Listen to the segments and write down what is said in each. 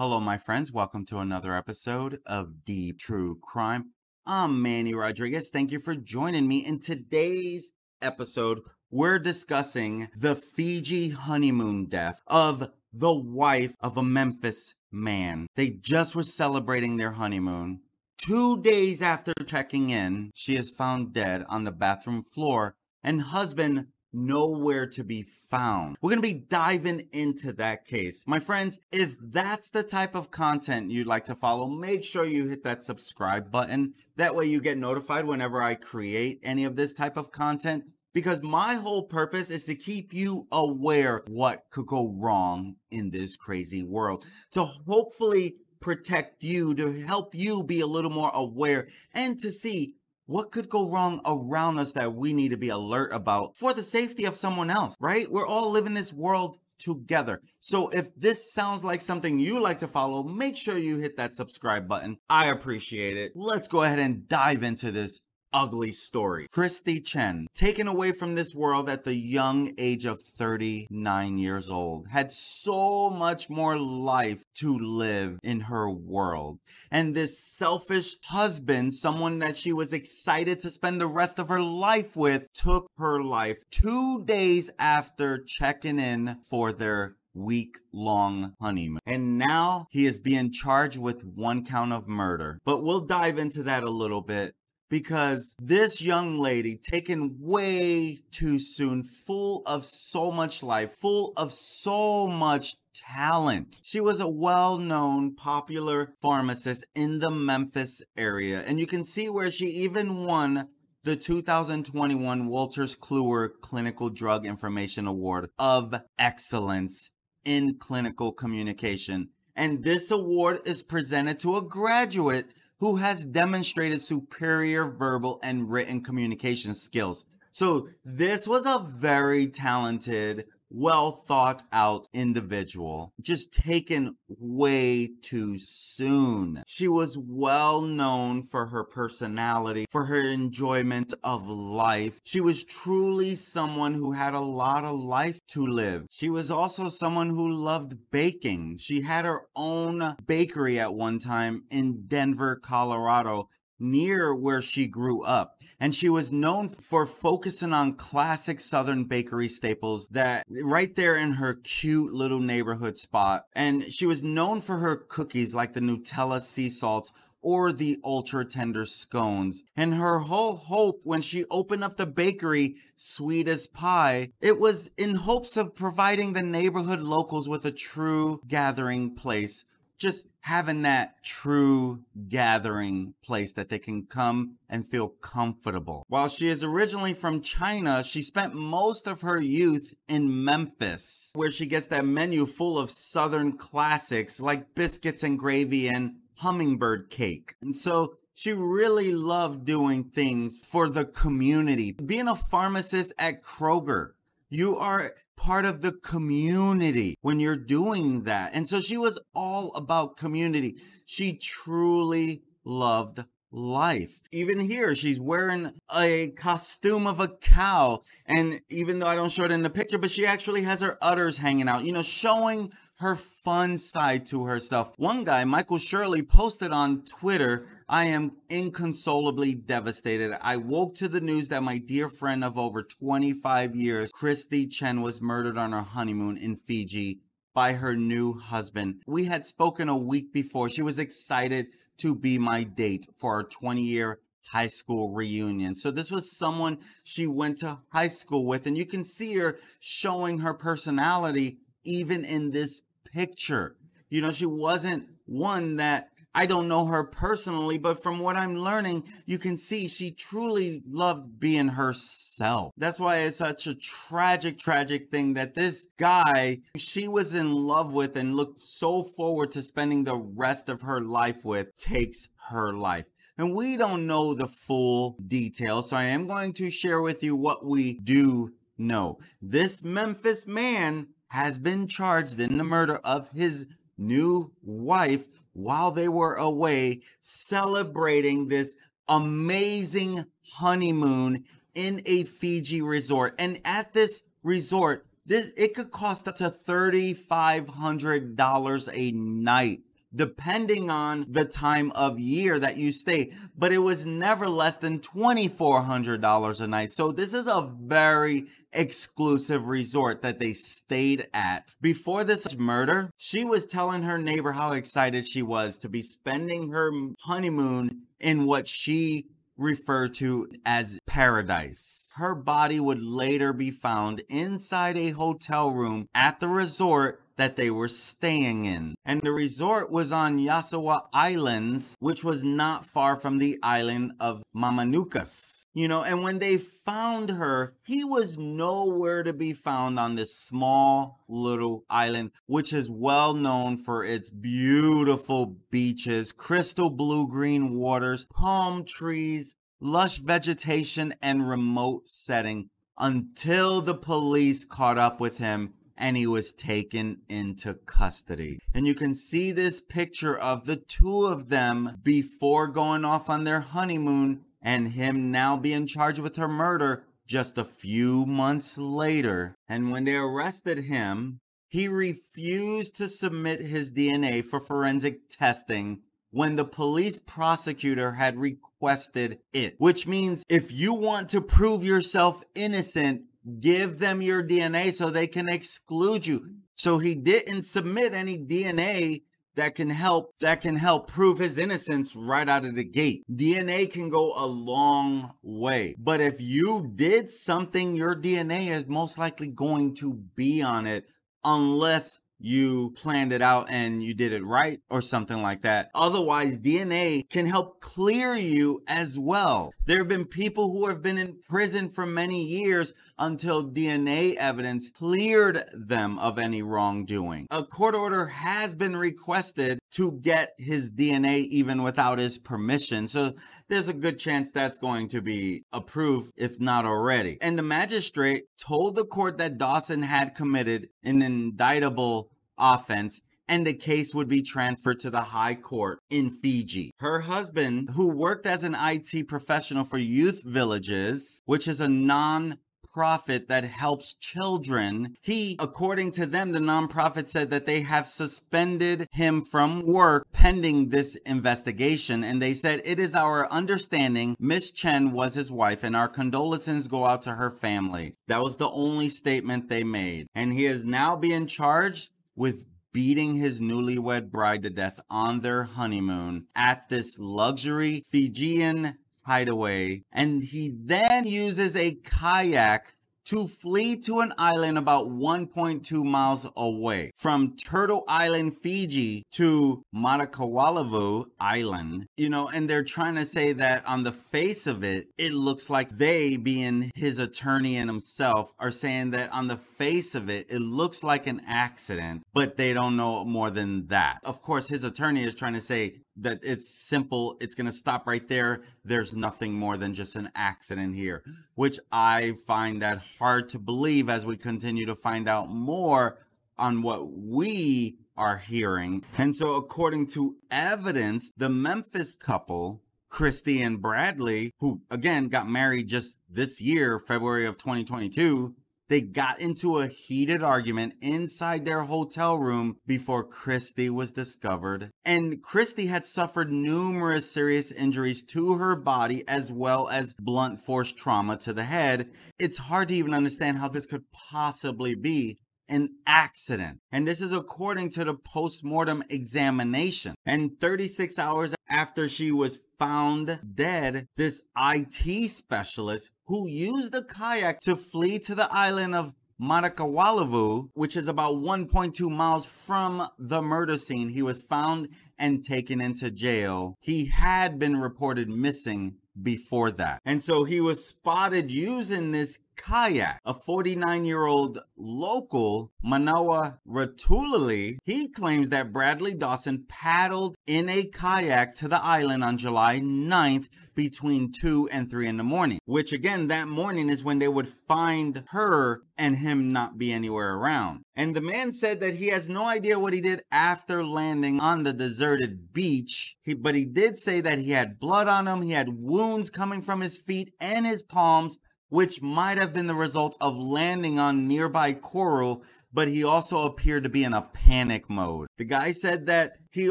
Hello, my friends. Welcome to another episode of Deep True Crime. I'm Manny Rodriguez. Thank you for joining me. In today's episode, we're discussing the Fiji honeymoon death of the wife of a Memphis man. They just were celebrating their honeymoon. Two days after checking in, she is found dead on the bathroom floor, and husband nowhere to be found. We're going to be diving into that case. My friends, if that's the type of content you'd like to follow, make sure you hit that subscribe button. That way you get notified whenever I create any of this type of content. Because my whole purpose is to keep you aware what could go wrong in this crazy world. To hopefully protect you, to help you be a little more aware and to see what could go wrong around us that we need to be alert about for the safety of someone else, right? We're all living this world together. So if this sounds like something you like to follow, make sure you hit that subscribe button. I appreciate it. Let's go ahead and dive into this ugly story. Christe Chen, taken away from this world at the young age of 39 years old, had so much more life to live in her world. And this selfish husband, someone that she was excited to spend the rest of her life with, took her life two days after checking in for their week long honeymoon. And now he is being charged with one count of murder. But we'll dive into that a little bit because this young lady taken way too soon, full of so much life, full of so much talent. She was a well-known popular pharmacist in the Memphis area and you can see where she even won the 2021 Wolters Kluwer Clinical Drug Information Award of Excellence in Clinical Communication. And this award is presented to a graduate who has demonstrated superior verbal and written communication skills. So this was a very talented, well thought out individual, just taken way too soon. She was well known for her personality, for her enjoyment of life. She was truly someone who had a lot of life to live. She was also someone who loved baking. She had her own bakery at one time in Denver, Colorado, near where she grew up. And she was known for focusing on classic Southern bakery staples that right there in her cute little neighborhood spot. And she was known for her cookies like the Nutella sea salt or the ultra tender scones. And her whole hope when she opened up the bakery, Sweet as Pie, it was in hopes of providing the neighborhood locals with a true gathering place just having that true gathering place that they can come and feel comfortable. While she is originally from China, she spent most of her youth in Memphis, where she gets that menu full of Southern classics like biscuits and gravy and hummingbird cake. And so she really loved doing things for the community. Being a pharmacist at Kroger, you are part of the community when you're doing that. And so she was all about community. She truly loved life. Even here, she's wearing a costume of a cow. And even though I don't show it in the picture, but she actually has her udders hanging out, you know, showing her fun side to herself. One guy, Michael Shirley, posted on Twitter I am inconsolably devastated. I woke to the news that my dear friend of over 25 years, Christe Chen, was murdered on her honeymoon in Fiji by her new husband. We had spoken a week before. She was excited to be my date for our 20 year high school reunion. So this was someone she went to high school with and you can see her showing her personality even in this picture. You know, she wasn't one that I don't know her personally, but from what I'm learning, you can see she truly loved being herself. That's why it's such a tragic, tragic thing that this guy she was in love with and looked so forward to spending the rest of her life with takes her life. And we don't know the full details, so I am going to share with you what we do know. This Memphis man has been charged in the murder of his new wife while they were away celebrating this amazing honeymoon in a Fiji resort. And at this resort, this it could cost up to $3500 a night depending on the time of year that you stay. But it was never less than $2,400 a night. So this is a very exclusive resort that they stayed at. Before this murder, she was telling her neighbor how excited she was to be spending her honeymoon in what she referred to as paradise. Her body would later be found inside a hotel room at the resort that they were staying in. And the resort was on Yasawa Islands, which was not far from the island of Mamanucas. You know, and when they found her, he was nowhere to be found on this small little island, which is well known for its beautiful beaches, crystal blue green waters, palm trees, lush vegetation, and remote setting until the police caught up with him and he was taken into custody. And you can see this picture of the two of them before going off on their honeymoon and him now being charged with her murder just a few months later. And when they arrested him, he refused to submit his DNA for forensic testing when the police prosecutor had requested it. Which means if you want to prove yourself innocent, give them your DNA so they can exclude you. So he didn't submit any DNA that can help that can help prove his innocence right out of the gate. DNA can go a long way. But if you did something, your DNA is most likely going to be on it unless you planned it out and you did it right or something like that. Otherwise, DNA can help clear you as well. There have been people who have been in prison for many years until DNA evidence cleared them of any wrongdoing. A court order has been requested to get his DNA even without his permission. So there's a good chance that's going to be approved, if not already. And the magistrate told the court that Dawson had committed an indictable offense and the case would be transferred to the high court in Fiji. Her husband, who worked as an IT professional for Youth Villages, which is a non nonprofit that helps children. He, according to them, the nonprofit said that they have suspended him from work pending this investigation. And they said, It is our understanding Miss Chen was his wife, and our condolences go out to her family. That was the only statement they made. And he is now being charged with beating his newlywed bride to death on their honeymoon at this luxury Fijian hideaway, and he then uses a kayak to flee to an island about 1.2 miles away. From Turtle Island, Fiji to Matacawalevu Island, you know, and they're trying to say that on the face of it, it looks like they, being his attorney and himself, are saying that on the face of it, it looks like an accident, but they don't know more than that. Of course, his attorney is trying to say that it's simple. It's going to stop right there. There's nothing more than just an accident here, which I find that hard to believe as we continue to find out more on what we are hearing. And so, according to evidence, the Memphis couple, Christe and Bradley, who again got married just this year, February of 2022, they got into a heated argument inside their hotel room before Christe was discovered. And Christe had suffered numerous serious injuries to her body as well as blunt force trauma to the head. It's hard to even understand how this could possibly be an accident. And this is according to the post-mortem examination. And 36 hours after she was found dead, this IT specialist who used the kayak to flee to the island of Matacawalevu, which is about 1.2 miles from the murder scene, he was found and taken into jail. He had been reported missing before that. And so he was spotted using this kayak. A 49 year old local, Manoa Ratulali, he claims that Bradley Dawson paddled in a kayak to the island on July 9th between 2 and 3 in the morning, which again, that morning is when they would find her and him not be anywhere around. And the man said that he has no idea what he did after landing on the deserted beach, he, but he did say that he had blood on him, he had wounds coming from his feet and his palms, which might have been the result of landing on nearby coral but he also appeared to be in a panic mode. The guy said that he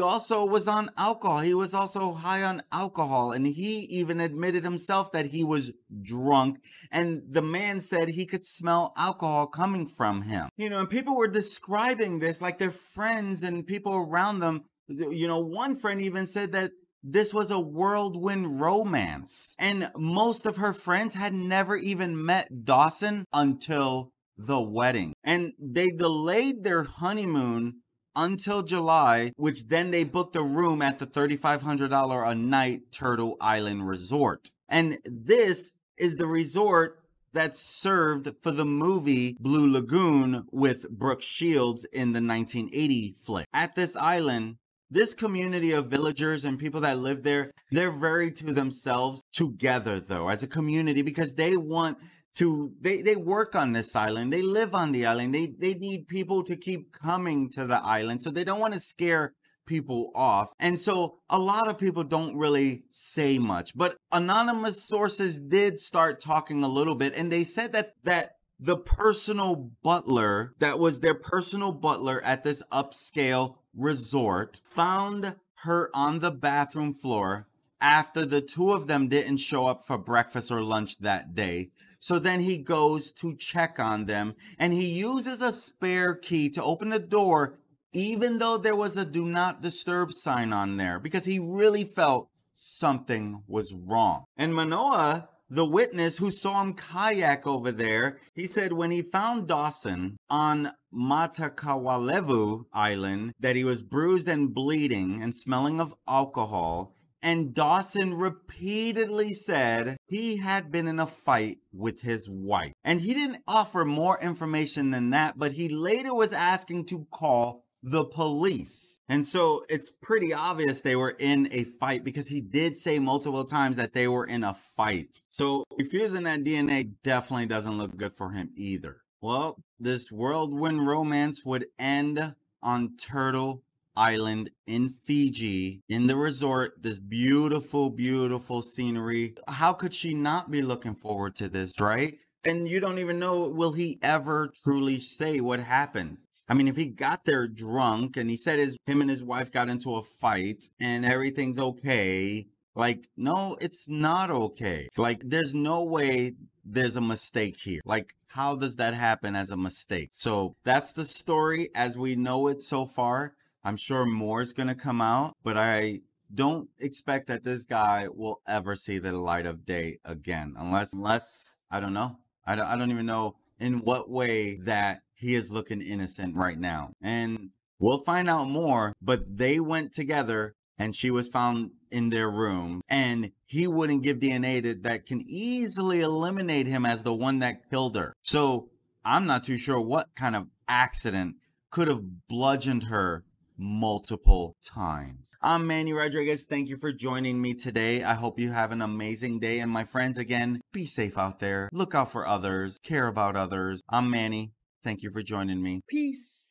also was on alcohol. He was also high on alcohol, and he even admitted himself that he was drunk. And the man said he could smell alcohol coming from him. You know, and people were describing this like their friends and people around them. You know, one friend even said that this was a whirlwind romance. And most of her friends had never even met Dawson until the wedding. And they delayed their honeymoon until July, which then they booked a room at the $3,500 a night Turtle Island Resort. And this is the resort that served for the movie Blue Lagoon with Brooke Shields in the 1980 flick. At this island, this community of villagers and people that live there, they're very to themselves together though, as a community, because they want to they they work on this island they live on the island they they need people to keep coming to the island so they don't want to scare people off and so a lot of people don't really say much but anonymous sources did start talking a little bit and they said that that the personal butler that was their personal butler at this upscale resort found her on the bathroom floor after the two of them didn't show up for breakfast or lunch that day so then he goes to check on them and he uses a spare key to open the door, even though there was a do not disturb sign on there, because he really felt something was wrong. And Manoa, the witness who saw him kayak over there, he said when he found Dawson on Matacawalevu Island that he was bruised and bleeding and smelling of alcohol and Dawson repeatedly said he had been in a fight with his wife. And he didn't offer more information than that, but he later was asking to call the police. And so it's pretty obvious they were in a fight because he did say multiple times that they were in a fight. So refusing that DNA definitely doesn't look good for him either. Well, this whirlwind romance would end on Turtle island in Fiji, in the resort, this beautiful, beautiful scenery. How could she not be looking forward to this, right? And you don't even know, will he ever truly say what happened? I mean, if he got there drunk and he said his him and his wife got into a fight and everything's okay, like, no, it's not okay. Like, there's no way there's a mistake here. Like, how does that happen as a mistake? So that's the story as we know it so far. I'm sure more is going to come out, but I don't expect that this guy will ever see the light of day again unless unless I don't know. I don't, I don't even know in what way that he is looking innocent right now. And we'll find out more, but they went together and she was found in their room and he wouldn't give DNA that, that can easily eliminate him as the one that killed her. So I'm not too sure what kind of accident could have bludgeoned her multiple times. I'm Manny Rodriguez. Thank you for joining me today. I hope you have an amazing day. And my friends, again, be safe out there. Look out for others. Care about others. I'm Manny. Thank you for joining me. Peace.